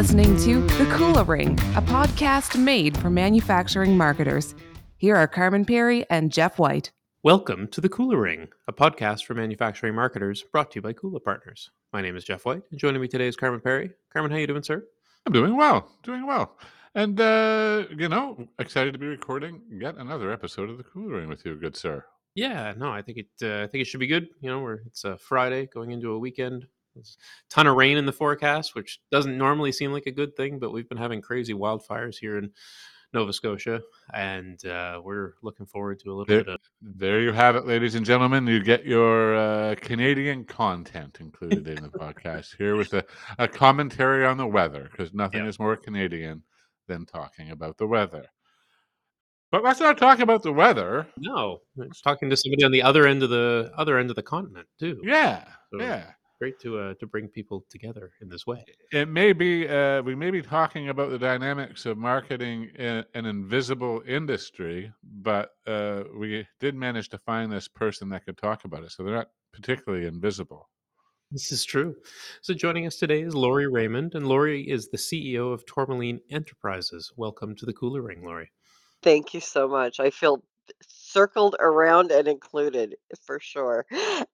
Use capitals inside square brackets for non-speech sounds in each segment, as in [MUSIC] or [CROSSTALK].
listening to The Kula Ring, a podcast made for manufacturing marketers. Here are Carmen Perry and Jeff White. Welcome to the Kula Ring, a podcast for manufacturing marketers brought to you by Kula Partners. My name is Jeff White, and joining me today is Carmen Perry. Carmen, how you doing, sir? I'm doing well, doing well. And, uh, you know, excited to be recording yet another episode of the Kula Ring with you, good sir. Yeah, no, I think it. Uh, I think it should be good. You know, we're it's a Friday going into a weekend. There's a ton of rain in the forecast, which doesn't normally seem like a good thing, but we've been having crazy wildfires here in Nova Scotia, and uh, we're looking forward to a little There, bit of. there you have it, ladies and gentlemen. You get your uh, Canadian content included in the podcast here with a, a commentary on the weather, because nothing Yeah. is more Canadian than talking about the weather. But let's not talk about the weather. No, it's talking to somebody on the other end of the other end of the continent too. Yeah, So- yeah. Great to uh, to bring people together in this way. it may be uh, we may be talking about the dynamics of marketing in an invisible industry but uh, we did manage to find this person that could talk about it so they're not particularly invisible This is true. So joining us today is Lori Raymond, and Lori is the CEO of Tourmaline Enterprises. Welcome to the Kula Ring, Lori. Thank you so much. I feel circled around and included for sure.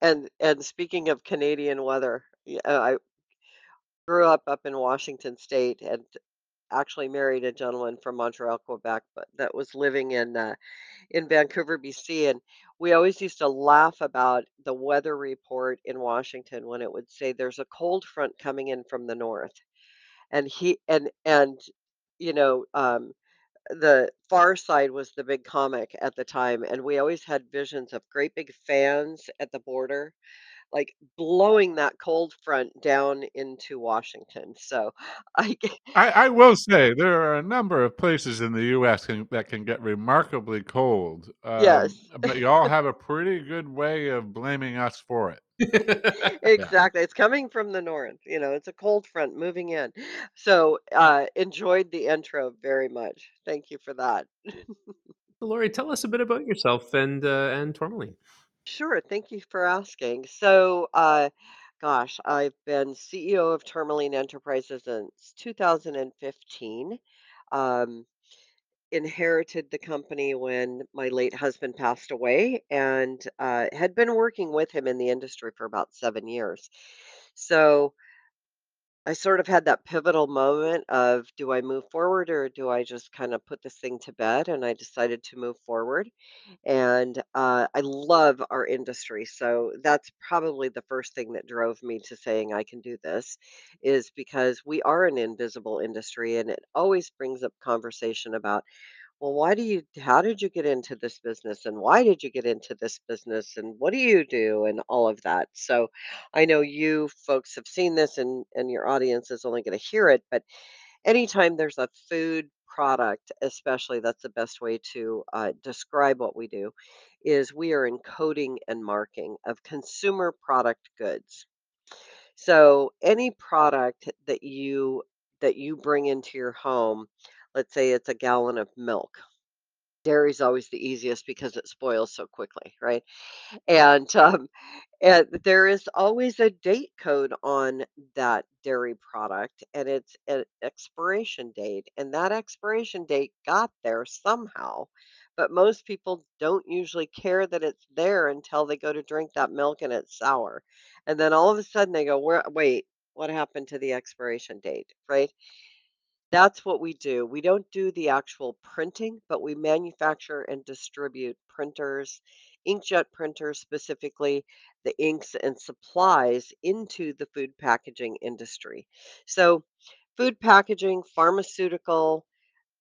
And and speaking of Canadian weather, I grew up up in Washington State and actually married a gentleman from Montreal, Quebec, but that was living in uh, in Vancouver, BC, and we always used to laugh about the weather report in Washington when it would say there's a cold front coming in from the north, and he and and you know um, the Far Side was the big comic at the time, and we always had visions of great big fans at the border, like blowing that cold front down into Washington. So [LAUGHS] I I will say there are a number of places in the us can, that can get remarkably cold um, Yes. but you all [LAUGHS] have a pretty good way of blaming us for it [LAUGHS] exactly it's coming from the north, you know, it's a cold front moving in. So uh enjoyed the intro very much. Thank you for that. [LAUGHS] Lori, tell us a bit about yourself and uh, and Tourmaline. Sure, thank you for asking. So, uh, gosh, I've been CEO of Tourmaline Enterprises since 2015. Um, inherited the company when my late husband passed away and uh, had been working with him in the industry for about seven years. So, I sort of had that pivotal moment of do I move forward or do I just kind of put this thing to bed? And I decided to move forward and uh, I love our industry. So that's probably the first thing that drove me to saying I can do this, is because we are an invisible industry, and it always brings up conversation about, well, why do you, how did you get into this business, and why did you get into this business, and what do you do, and all of that. So I know you folks have seen this, and and your audience is only going to hear it, but anytime there's a food product, especially, that's the best way to uh, describe what we do, is we are in coding and marking of consumer product goods. So any product that you that you bring into your home, let's say it's a gallon of milk. Dairy's always the easiest because it spoils so quickly, right? And um, and there is always a date code on that dairy product, and it's an expiration date. And that expiration date got there somehow, but most people don't usually care that it's there until they go to drink that milk and it's sour. And then all of a sudden they go, Where, wait, what happened to the expiration date, right? That's what we do. We don't do the actual printing, but we manufacture and distribute printers, inkjet printers specifically, the inks and supplies into the food packaging industry. So, food packaging, pharmaceutical,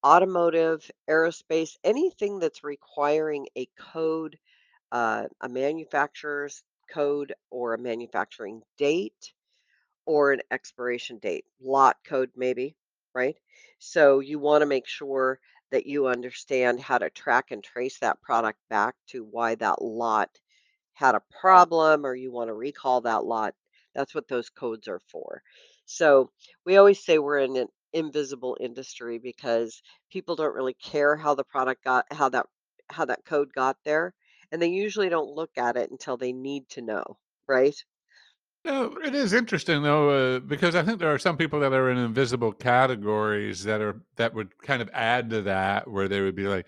automotive, aerospace, anything that's requiring a code, uh, a manufacturer's code or a manufacturing date or an expiration date, lot code maybe, right? So you want to make sure that you understand how to track and trace that product back to why that lot had a problem or you want to recall that lot. That's what those codes are for. So we always say we're in an invisible industry because people don't really care how the product got how that how that code got there and they usually don't look at it until they need to know, right? No, it is interesting though, uh, because I think there are some people that are in invisible categories that are that would kind of add to that, where they would be like,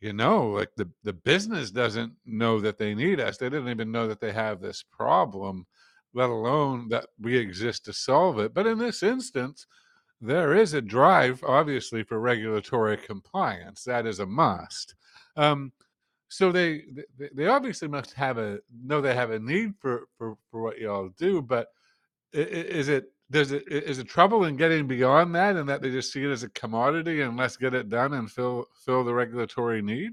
you know, like the the business doesn't know that they need us. They didn't even know that they have this problem, let alone that we exist to solve it. But in this instance, there is a drive, obviously, for regulatory compliance. That is a must. Um, so they, they obviously must have a know they have a need for for for what y'all do, but is it does it is it trouble in getting beyond that, and that they just see it as a commodity and let's get it done and fill fill the regulatory need?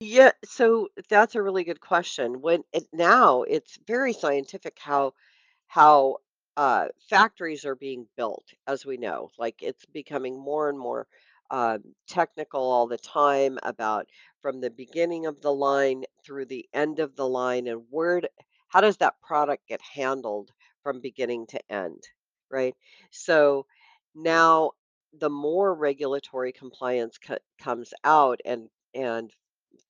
Yeah, so that's a really good question. When it, now it's very scientific how how uh, factories are being built, as we know. Like it's becoming more and more um, technical all the time about from the beginning of the line through the end of the line and where, how does that product get handled from beginning to end, right? So now the more regulatory compliance co- comes out and and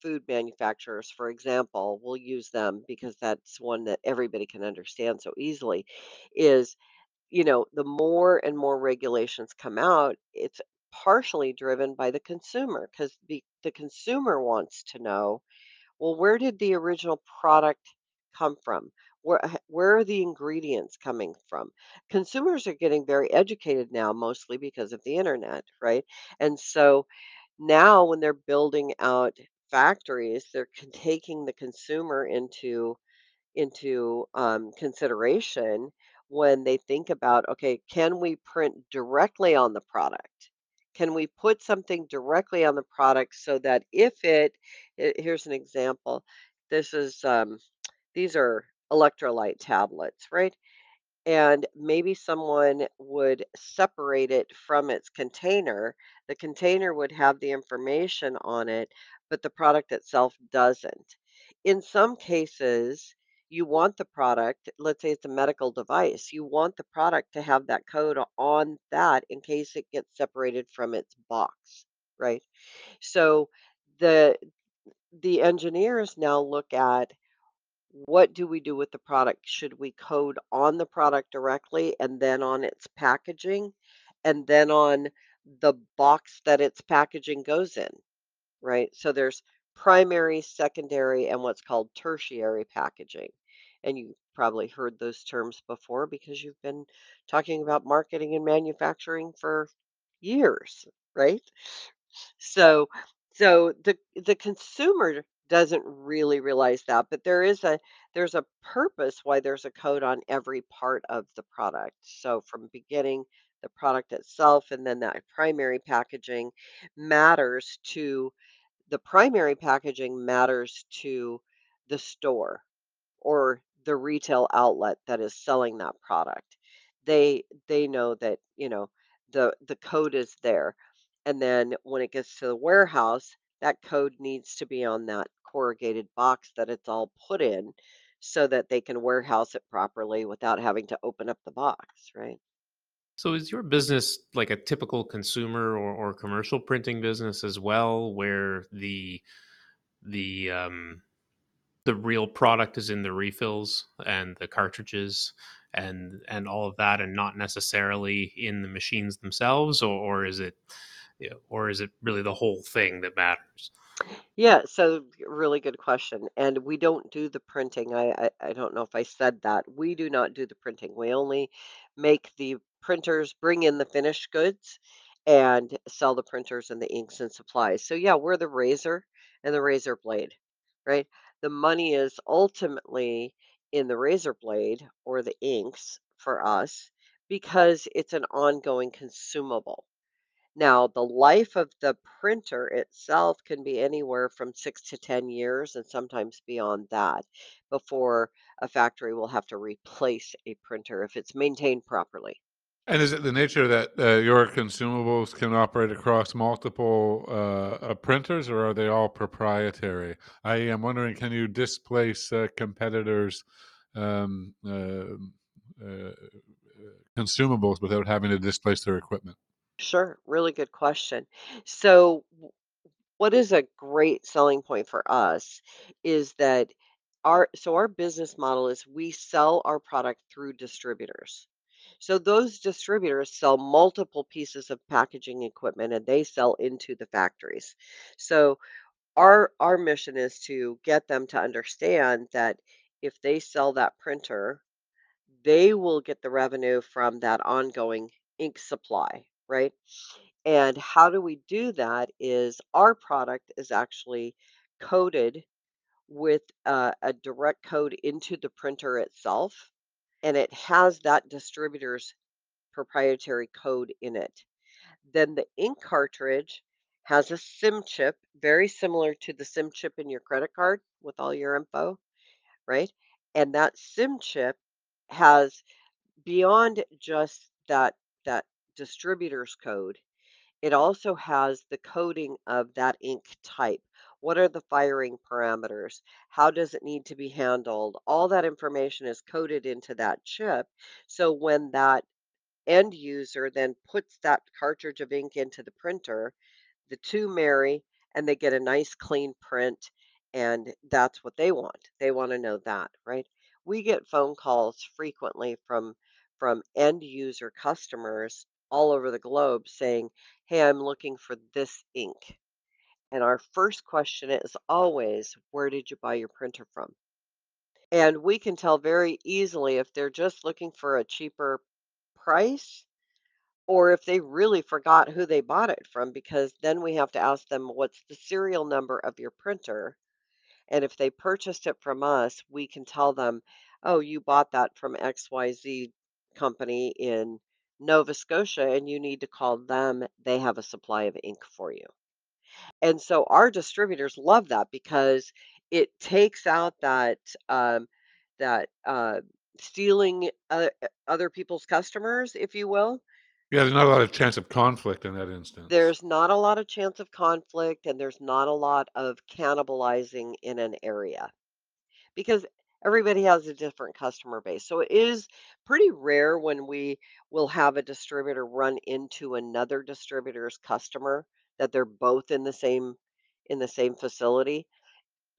food manufacturers, for example, we'll use them because that's one that everybody can understand so easily, is, you know, the more and more regulations come out, it's partially driven by the consumer because the, the consumer wants to know, well, where did the original product come from? Where, where are the ingredients coming from? Consumers are getting very educated now, mostly because of the internet, right? And so now when they're building out factories, they're taking the consumer into into um, consideration when they think about, okay, can we print directly on the product? Can we put something directly on the product so that if it, he- here's an example. This is um, these are electrolyte tablets, right? and maybe someone would separate it from its container. The container would have the information on it, but the product itself doesn't. In some cases, you want the product, let's say it's a medical device, you want the product to have that code on that in case it gets separated from its box, right? So the the engineers now look at what do we do with the product? Should we code on the product directly and then on its packaging and then on the box that its packaging goes in, right? So there's primary, secondary, and what's called tertiary packaging. And you've probably heard those terms before because you've been talking about marketing and manufacturing for years, right? So so the the consumer doesn't really realize that, but there is a there's a purpose why there's a code on every part of the product. So from beginning, the product itself and then that primary packaging matters to the primary packaging matters to the store or the retail outlet that is selling that product. They they know that, you know, the the code is there. And then when it gets to the warehouse, that code needs to be on that corrugated box that it's all put in so that they can warehouse it properly without having to open up the box, right? So is your business like a typical consumer or, or commercial printing business as well, where the the um, the real product is in the refills and the cartridges and and all of that, and not necessarily in the machines themselves, or, or is it or is it really the whole thing that matters? Yeah, so really good question. And we don't do the printing. I, I I don't know if I said that. We do not do the printing. We only make the printers, bring in the finished goods, and sell the printers and the inks and supplies. So yeah, we're the razor and the razor blade, right? The money is ultimately in the razor blade or the inks for us because it's an ongoing consumable. Now, the life of the printer itself can be anywhere from 6 to 10 years and sometimes beyond that before a factory will have to replace a printer if it's maintained properly. And is it the nature that uh, your consumables can operate across multiple uh, uh, printers, or are they all proprietary? I am wondering, can you displace uh, competitors' um, uh, uh, consumables without having to displace their equipment? Sure, really good question. So, what is a great selling point for us is that our so our business model is we sell our product through distributors. So those distributors sell multiple pieces of packaging equipment and they sell into the factories. So our our mission is to get them to understand that if they sell that printer, they will get the revenue from that ongoing ink supply, right? And how do we do that is our product is actually coded with uh, a direct code into the printer itself, and it has that distributor's proprietary code in it. Then the ink cartridge has a SIM chip, very similar to the SIM chip in your credit card with all your info, right? And that SIM chip has beyond just that that distributor's code, it also has the coding of that ink type. What are the firing parameters? How does it need to be handled? All that information is coded into that chip. So when that end user then puts that cartridge of ink into the printer, the two marry and they get a nice clean print and that's what they want. They want to know that, right? We get phone calls frequently from from end user customers all over the globe saying, "Hey, I'm looking for this ink." And our first question is always, "Where did you buy your printer from?" And we can tell very easily if they're just looking for a cheaper price or if they really forgot who they bought it from, because then we have to ask them, what's the serial number of your printer? And if they purchased it from us, we can tell them, oh, you bought that from XYZ company in Nova Scotia and you need to call them. They have a supply of ink for you. And so our distributors love that because it takes out that um, that uh, stealing uh, other people's customers, if you will. Yeah, there's not a lot of chance of conflict in that instance. There's not a lot of chance of conflict and there's not a lot of cannibalizing in an area because everybody has a different customer base. So it is pretty rare when we will have a distributor run into another distributor's customer that they're both in the same in the same facility.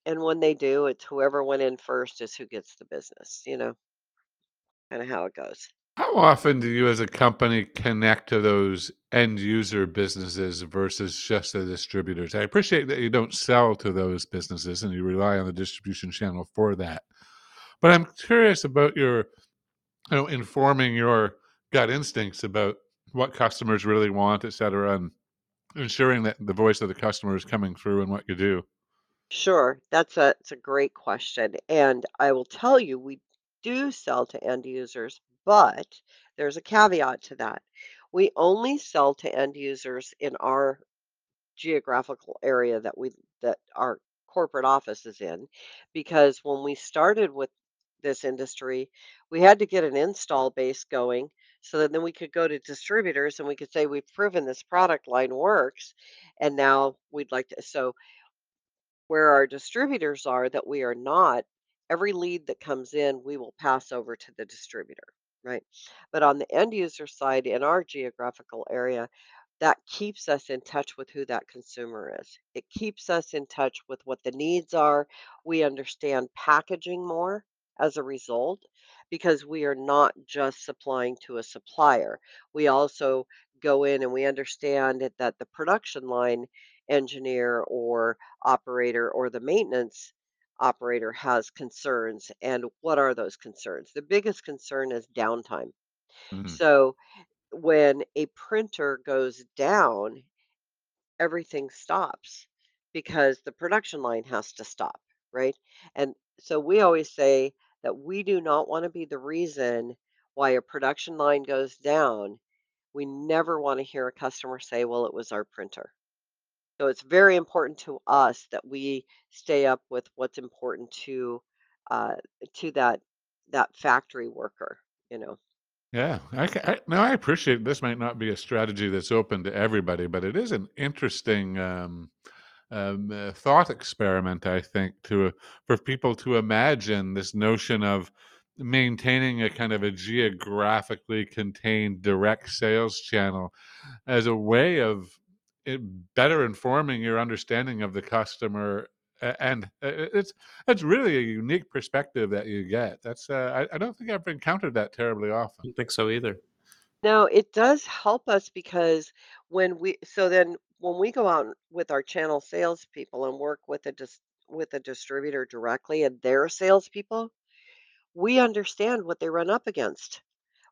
And when they do, it's whoever went in first is who gets the business, you know, kind of how it goes. How often do you as a company connect to those end user businesses versus just the distributors? I appreciate that you don't sell to those businesses and you rely on the distribution channel for that. But I'm curious about your, you know, informing your gut instincts about what customers really want, et cetera, and ensuring that the voice of the customer is coming through in what you do. Sure, that's a it's a great question. And I will tell you, we do sell to end users, but there's a caveat to that. We only sell to end users in our geographical area that we that our corporate office is in because when we started with this industry, we had to get an install base going so that then we could go to distributors and we could say we've proven this product line works and now we'd like to so where our distributors are that we are not, every lead that comes in, we will pass over to the distributor, right? But on the end user side in our geographical area, that keeps us in touch with who that consumer is. It keeps us in touch with what the needs are. We understand packaging more as a result because we are not just supplying to a supplier. We also go in and we understand that that the production line engineer or operator or the maintenance operator has concerns. And what are those concerns? The biggest concern is downtime. Mhm. So when a printer goes down, everything stops because the production line has to stop, right? And so we always say that we do not want to be the reason why a production line goes down. We never want to hear a customer say, well, it was our printer. So it's very important to us that we stay up with what's important to uh, to that that factory worker, you know. Yeah, I, I now I appreciate this might not be a strategy that's open to everybody, but it is an interesting um, um, uh, thought experiment. I think to for people to imagine this notion of maintaining a kind of a geographically contained direct sales channel as a way of it better informing your understanding of the customer and it's it's really a unique perspective that you get. That's uh, I, I don't think I've encountered that terribly often I don't think so either. No, it does help us because when we so then when we go out with our channel salespeople and work with a dis, with a distributor directly and their salespeople, we understand what they run up against.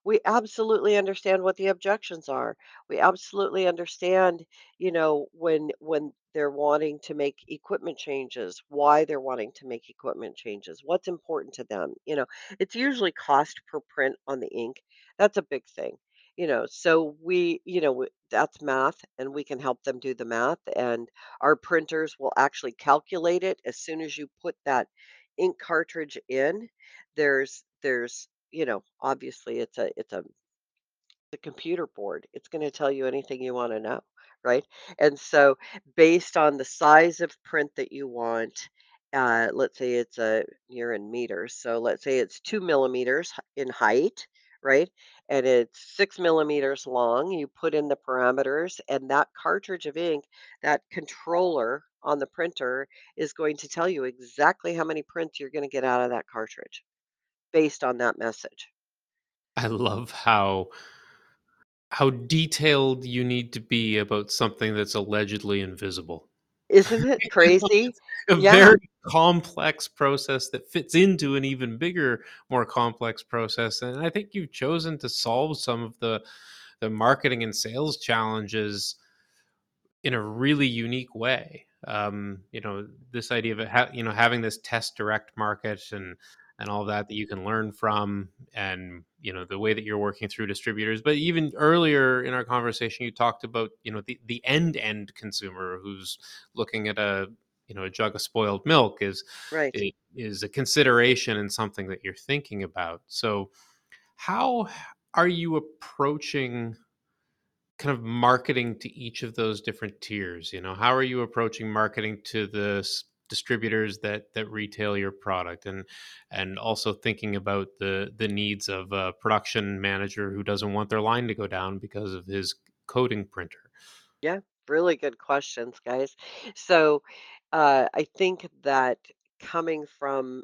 We absolutely understand what the objections are. We absolutely understand, you know, when when they're wanting to make equipment changes, why they're wanting to make equipment changes, what's important to them. You know, it's usually cost per print on the ink. That's a big thing. You know, so we, you know, that's math and we can help them do the math and our printers will actually calculate it as soon as you put that ink cartridge in. There's there's you know, obviously it's a it's a the computer board. It's going to tell you anything you want to know, right? And so, based on the size of print that you want, uh, let's say it's a you're in meters. So let's say it's two millimeters in height, right? And it's six millimeters long. You put in the parameters, and that cartridge of ink, that controller on the printer is going to tell you exactly how many prints you're going to get out of that cartridge based on that message. I love how how detailed you need to be about something that's allegedly invisible. Isn't it [LAUGHS] crazy? A Yeah. very complex process that fits into an even bigger, more complex process. And I think you've chosen to solve some of the the marketing and sales challenges in a really unique way. Um, you know, this idea of ha- you know having this test direct market and and all that that you can learn from, and you know the way that you're working through distributors. But even earlier in our conversation, you talked about you know the the end end consumer who's looking at a you know a jug of spoiled milk is Right. i- is a consideration and something that you're thinking about. So how are you approaching kind of marketing to each of those different tiers you know how are you approaching marketing to the s- distributors that that retail your product and and also thinking about the the needs of a production manager who doesn't want their line to go down because of his coding printer Yeah, really good questions, guys. So, uh, I think that coming from,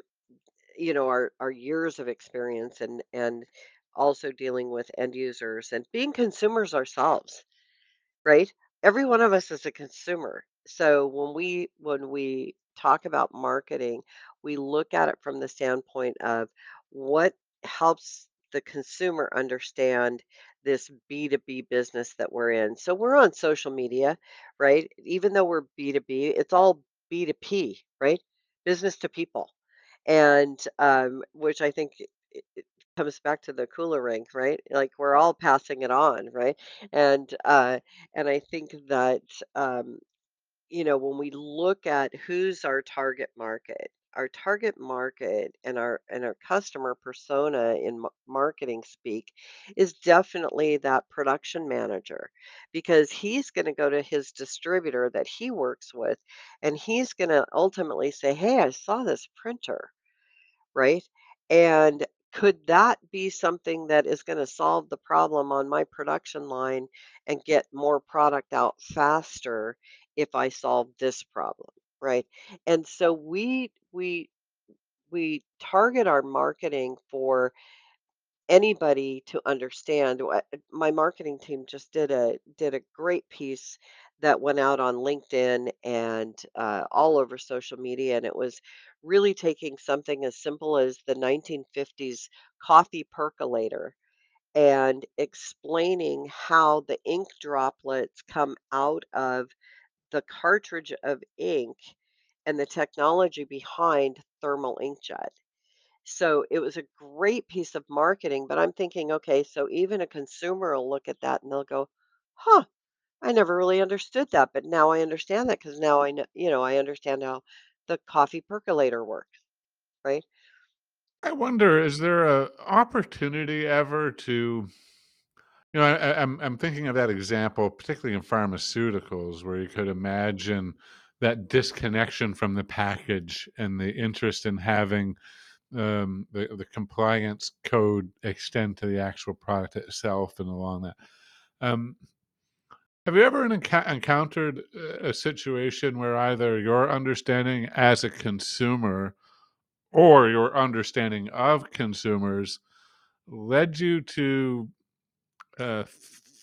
you know, our our years of experience and and also dealing with end users and being consumers ourselves, right? Every one of us is a consumer. So when we when we talk about marketing, we look at it from the standpoint of what helps the consumer understand this B2B business that we're in. So we're on social media, right? Even though we're B2B, it's all B2P, right? Business to people. And um, which I think it, it comes back to the Kula Ring, right? Like we're all passing it on, right? And uh, and I think that, um, you know, when we look at who's our target market, our target market and our and our customer persona in ma- marketing speak is definitely that production manager because he's going to go to his distributor that he works with and he's going to ultimately say, "Hey, I saw this printer." right? And could that be something that is going to solve the problem on my production line and get more product out faster if I solve this problem, right? And so we we we target our marketing for anybody to understand. Wha- My marketing team just did a did a great piece that went out on LinkedIn and uh, all over social media, and it was really taking something as simple as the 1950s coffee percolator and explaining how the ink droplets come out of the cartridge of ink and the technology behind thermal inkjet. So it was a great piece of marketing, but I'm thinking, okay, so even a consumer will look at that and they'll go, "Huh, I never really understood that, but now I understand that because now I know, you know, I understand how the coffee percolator works, right?" I wonder, is there a opportunity ever to You know, I, I'm I'm thinking of that example, particularly in pharmaceuticals, where you could imagine that disconnection from the package and the interest in having um, the the compliance code extend to the actual product itself and along that. Um, Have you ever encountered a situation where either your understanding as a consumer or your understanding of consumers led you to uh,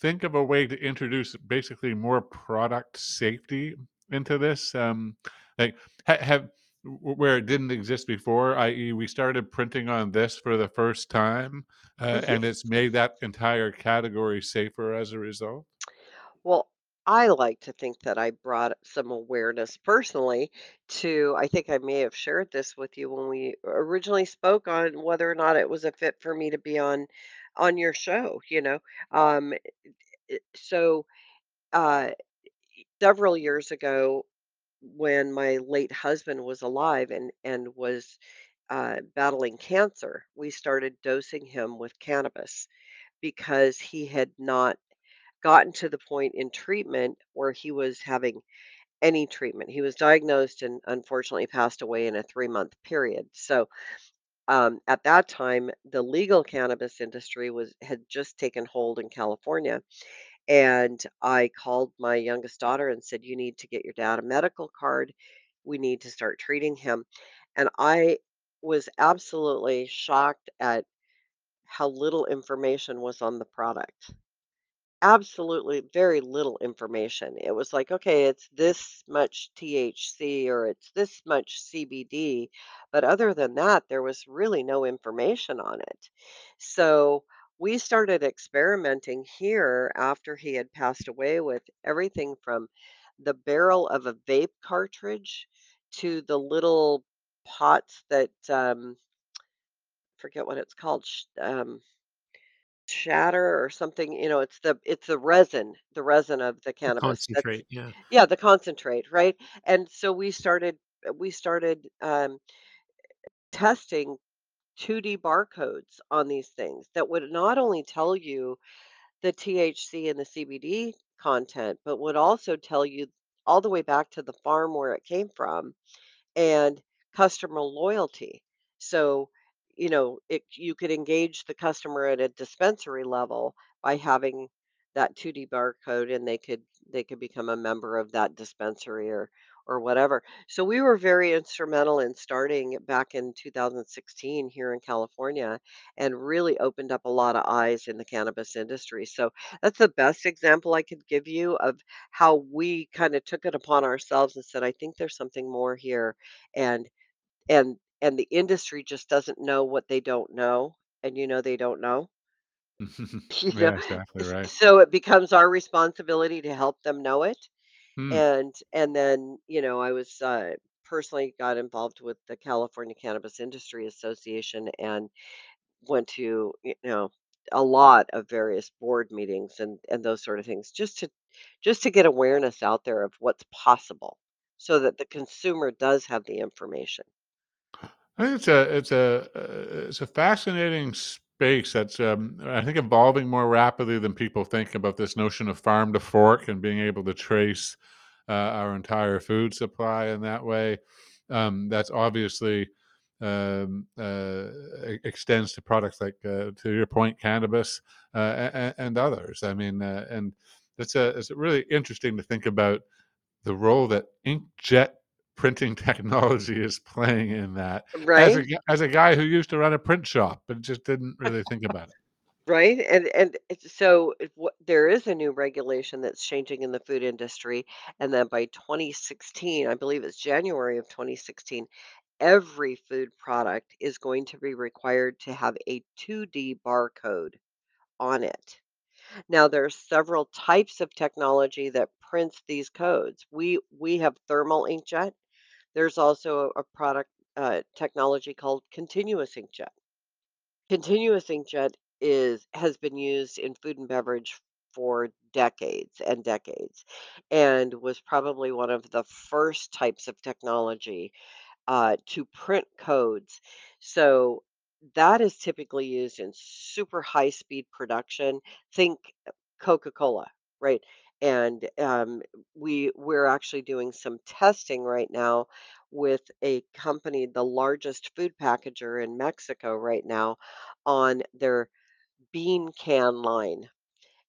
think of a way to introduce basically more product safety into this? Um, like, ha- have where it didn't exist before, i.e., we started printing on this for the first time, uh, and it's made that entire category safer as a result. Well, I like to think that I brought some awareness personally to, I think I may have shared this with you when we originally spoke on whether or not it was a fit for me to be on on your show, you know. Um so uh several years ago when my late husband was alive and and was uh, battling cancer, we started dosing him with cannabis because he had not gotten to the point in treatment where he was having any treatment. He was diagnosed and unfortunately passed away in a three month period. So um, at that time, the legal cannabis industry was had just taken hold in California, and I called my youngest daughter and said, "You need to get your dad a medical card. We need to start treating him." And I was absolutely shocked at how little information was on the product. Absolutely, very little information. It was like, okay, it's this much THC or it's this much CBD, but other than that, there was really no information on it. So we started experimenting here after he had passed away with everything from the barrel of a vape cartridge to the little pots that um, forget what it's called. Um, shatter or something, you know, it's the it's the resin, the resin of the The cannabis. That's concentrate, yeah. yeah, the concentrate, right? And so we started we started um, testing 2D barcodes on these things that would not only tell you the THC and the CBD content, but would also tell you all the way back to the farm where it came from and customer loyalty. So, you know, it, you could engage the customer at a dispensary level by having that 2D barcode and they could they could become a member of that dispensary or or whatever. So we were very instrumental in starting back in 2016 here in California and really opened up a lot of eyes in the cannabis industry. So that's the best example I could give you of how we kind of took it upon ourselves and said, I think there's something more here and and and the industry just doesn't know what they don't know, and you know they don't know, [LAUGHS] [LAUGHS] you know? yeah, exactly right. so it becomes our responsibility to help them know it, Hmm. and and then, you know, I was, uh, personally got involved with the California Cannabis Industry Association and went to, you know, a lot of various board meetings and and those sort of things just to just to get awareness out there of what's possible so that the consumer does have the information. I think it's a it's a uh, it's a fascinating space that's um, I think evolving more rapidly than people think about this notion of farm to fork and being able to trace uh, our entire food supply in that way. Um, that's obviously um, uh, extends to products like, uh, to your point, cannabis uh, and, and others. I mean, and it's a it's really interesting to think about the role that inkjet printing [LAUGHS] technology is playing in that as a Right? as a guy who used to run a print shop but just didn't really think about it. Right? And and so it what there is a new regulation that's changing in the food industry, and then by 2016, I believe it's January of 2016, every food product is going to be required to have a 2D barcode on it. Now, there's several types of technology that prints these codes. We we have thermal inkjet. There's also a product uh, technology called continuous inkjet. Continuous inkjet is has been used in food and beverage for decades and decades and was probably one of the first types of technology uh, to print codes. So that is typically used in super high speed production. Think Coca-Cola, right? And um, we we're actually doing some testing right now with a company, the largest food packager in Mexico right now, on their bean can line,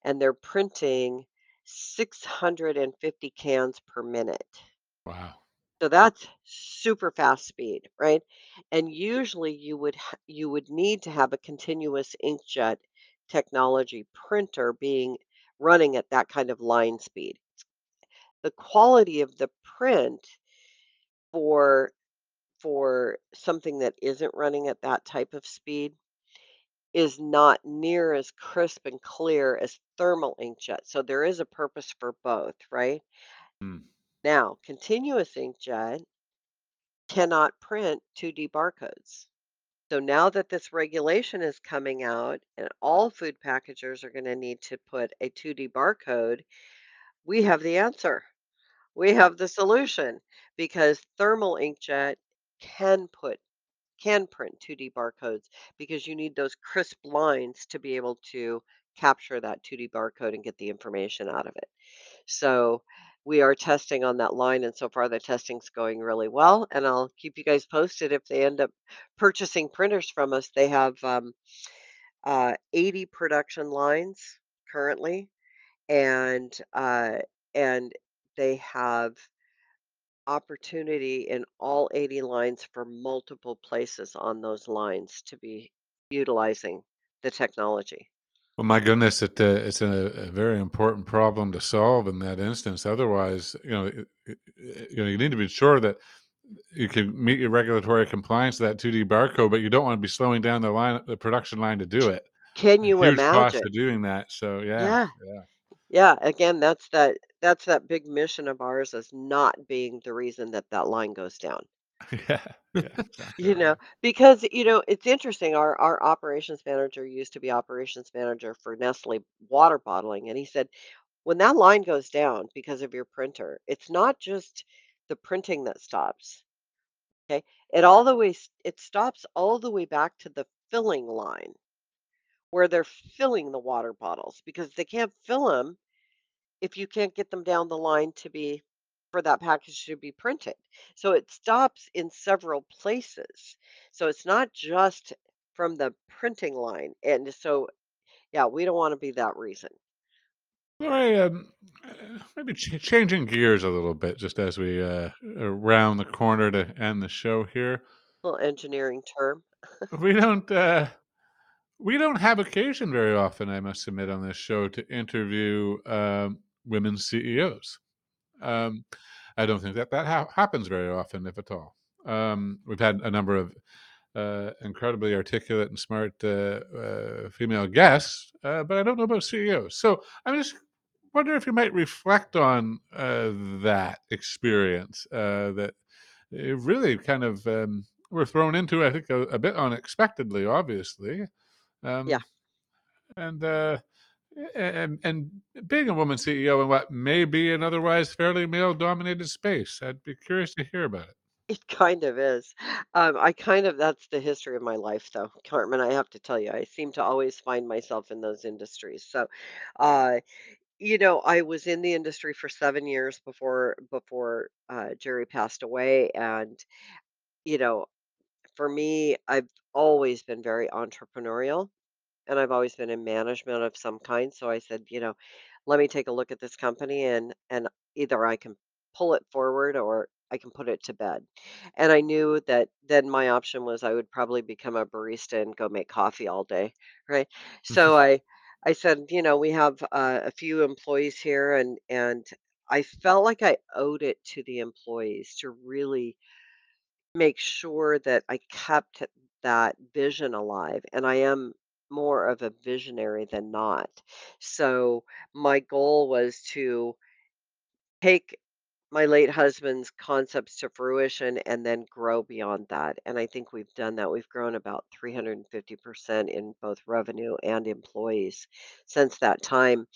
and they're printing. 650 cans per minute. Wow. So that's super fast speed, right? And usually you would ha- you would need to have a continuous inkjet technology printer being running at that kind of line speed. The quality of the print for for something that isn't running at that type of speed is not near as crisp and clear as thermal inkjet. So there is a purpose for both, right? Mm. Now, continuous inkjet cannot print 2D barcodes. So now that this regulation is coming out and all food packagers are going to need to put a 2D barcode, we have the answer. We have the solution because thermal inkjet can put can print 2D barcodes because you need those crisp lines to be able to capture that 2D barcode and get the information out of it. So we are testing on that line, and so far the testing's going really well. And I'll keep you guys posted if they end up purchasing printers from us. They have um, uh, 80 production lines currently, and uh, and they have opportunity in all 80 lines for multiple places on those lines to be utilizing the technology. Well, my goodness, it, uh, it's a, a very important problem to solve in that instance. Otherwise, you know, it, it, you know, you need to be sure that you can meet your regulatory compliance to that 2D barcode, but you don't want to be slowing down the line, the production line to do it. Can you imagine Huge cost imagine? of doing that. So yeah, Yeah. yeah, Yeah, again, that's that that's that big mission of ours is not being the reason that that line goes down. [LAUGHS] yeah, yeah, exactly You know, right. because you know, it's interesting. Our our operations manager used to be operations manager for Nestle water bottling, and he said when that line goes down because of your printer, it's not just the printing that stops. Okay, it all the way s- it stops all the way back to the filling line where they're filling the water bottles because they can't fill them if you can't get them down the line to be for that package to be printed. So it stops in several places. So it's not just from the printing line. And so, yeah, we don't want to be that reason. Right, um, uh, maybe ch- changing gears a little bit, just as we uh, round the corner to end the show here. Little engineering term. [LAUGHS] We don't. Uh, We don't have occasion very often, I must admit, on this show to interview um, women CEOs. Um, I don't think that that ha- happens very often, if at all. Um, we've had a number of uh, incredibly articulate and smart uh, uh, female guests, uh, but I don't know about CEOs. So I'm just wonder if you might reflect on uh, that experience uh, that it really kind of um, were thrown into, I think, a, a bit unexpectedly, obviously. Yeah. Um, and uh, and and being a woman CEO in what may be an otherwise fairly male-dominated space, I'd be curious to hear about it. It kind of is. Um, I kind of, that's the history of my life, though, Carmen. I have to tell you, I seem to always find myself in those industries. So, uh, you know, I was in the industry for seven years before before uh, Jerry passed away, and you know, for me, I've always been very entrepreneurial and I've always been in management of some kind. So I said, you know, let me take a look at this company and and either I can pull it forward or I can put it to bed. And I knew that then my option was I would probably become a barista and go make coffee all day, right? So I I said, you know, we have uh, a few employees here and and I felt like I owed it to the employees to really make sure that I kept that vision alive, and I am more of a visionary than not. So my goal was to take my late husband's concepts to fruition and then grow beyond that. And I think we've done that. We've grown about 350% in both revenue and employees since that time.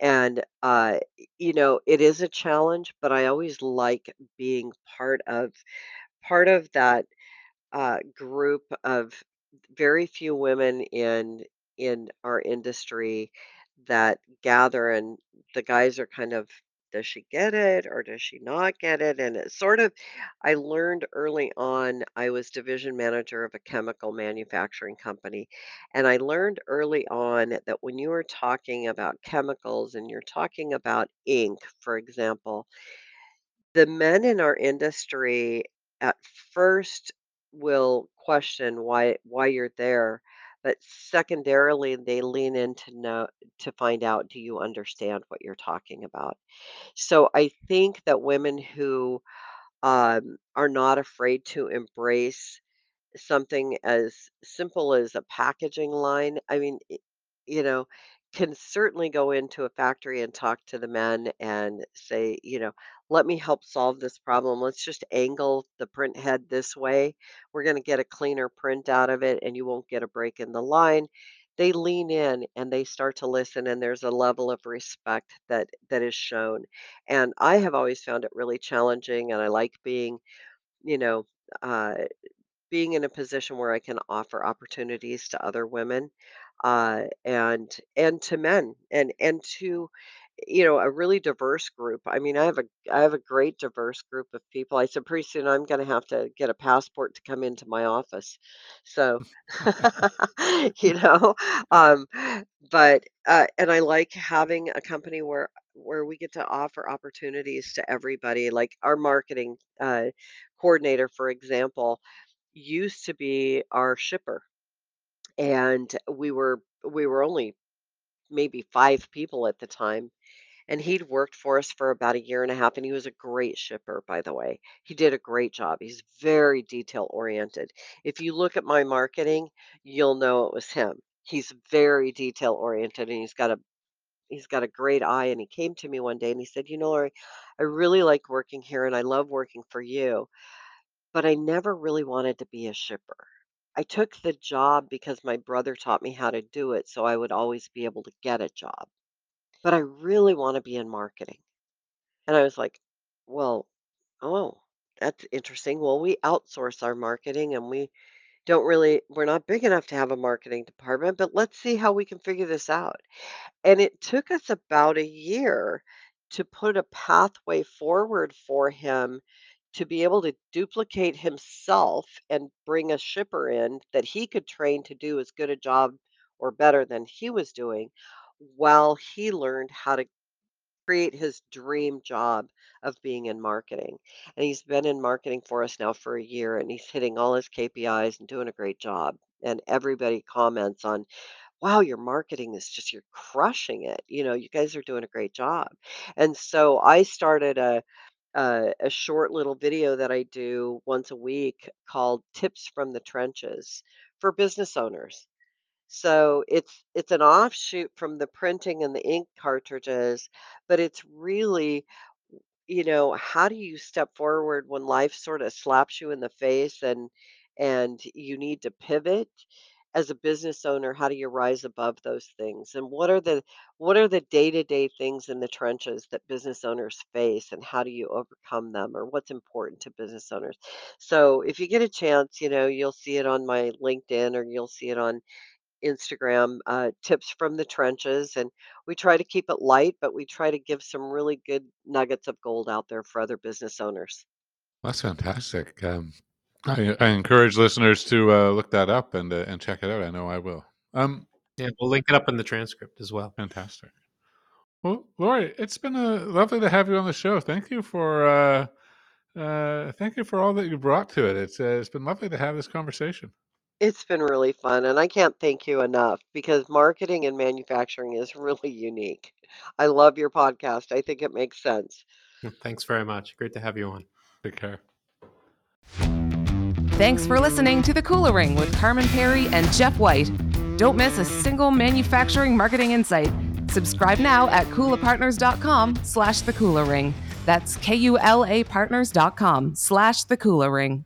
And, uh, you know, it is a challenge, but I always like being part of part of that uh, group of very few women in in our industry that gather and the guys are kind of does she get it or does she not get it? And it sort of, I learned early on, I was division manager of a chemical manufacturing company. And I learned early on that when you are talking about chemicals and you're talking about ink, for example, the men in our industry at first will question why why you're there, but secondarily they lean in to know to find out do you understand what you're talking about. So I think that women who um, are not afraid to embrace something as simple as a packaging line, I mean, you know, can certainly go into a factory and talk to the men and say, you know, "Let me help solve this problem. Let's just angle the print head this way. We're gonna get a cleaner print out of it, and you won't get a break in the line." They lean in and they start to listen, and there's a level of respect that that is shown. And I have always found it really challenging, and I like being, you know, uh being in a position where I can offer opportunities to other women, uh, and and to men, and and to, you know, a really diverse group. I mean, I have a I have a great diverse group of people. I said pretty soon I'm gonna have to get a passport to come into my office. So, [LAUGHS] you know, um, but uh, and I like having a company where where we get to offer opportunities to everybody. Like our marketing uh, coordinator, for example used to be our shipper, and we were we were only maybe 5 people at the time, and he'd worked for us for about a year and a half, and he was a great shipper, by the way. He did a great job. He's very detail oriented. If you look at my marketing, you'll know it was him. He's very detail oriented, and he's got a he's got a great eye, and he came to me one day and he said, "You know, Lori, I really like working here, and I love working for you." But I never really wanted to be a shipper. I took the job because my brother taught me how to do it, so I would always be able to get a job. But I really want to be in marketing. And I was like, well, oh, that's interesting. Well, we outsource our marketing and we don't really, we're not big enough to have a marketing department, but let's see how we can figure this out. And it took us about a year to put a pathway forward for him to be able to duplicate himself and bring a shipper in that he could train to do as good a job or better than he was doing while he learned how to create his dream job of being in marketing. And he's been in marketing for us now for a year and he's hitting all his KPIs and doing a great job. And everybody comments on, wow, your marketing is just, you're crushing it. You know, you guys are doing a great job. And so I started a, uh, a short little video that I do once a week called Tips from the Trenches for business owners. So it's it's an offshoot from the printing and the ink cartridges, but it's really you know, how do you step forward when life sort of slaps you in the face and and you need to pivot as a business owner, how do you rise above those things? And what are the what are the day-to-day things in the trenches that business owners face and how do you overcome them or what's important to business owners? So if you get a chance, you know, you'll see it on my LinkedIn or you'll see it on Instagram, uh, tips from the trenches. And we try to keep it light, but we try to give some really good nuggets of gold out there for other business owners. That's fantastic. Um, I, I encourage listeners to uh, look that up and uh, and check it out. I know I will. Um, Yeah, we'll link it up in the transcript as well. fantastic. Well, Lori, it's been uh, lovely to have you on the show. Thank you for uh, uh, thank you for all that you brought to it. It's uh, it's been lovely to have this conversation. It's been really fun, and I can't thank you enough because marketing and manufacturing is [LAUGHS] really unique. I love your podcast. I think it makes sense. Thanks very much. Great to have you on. Take care. Thanks for listening to The Kula Ring with Carman Pirie and Jeff White. Don't miss a single manufacturing marketing insight. Subscribe now at kulapartners.com slash the Kula Ring. That's K-U-L-A partners.com slash the Kula Ring.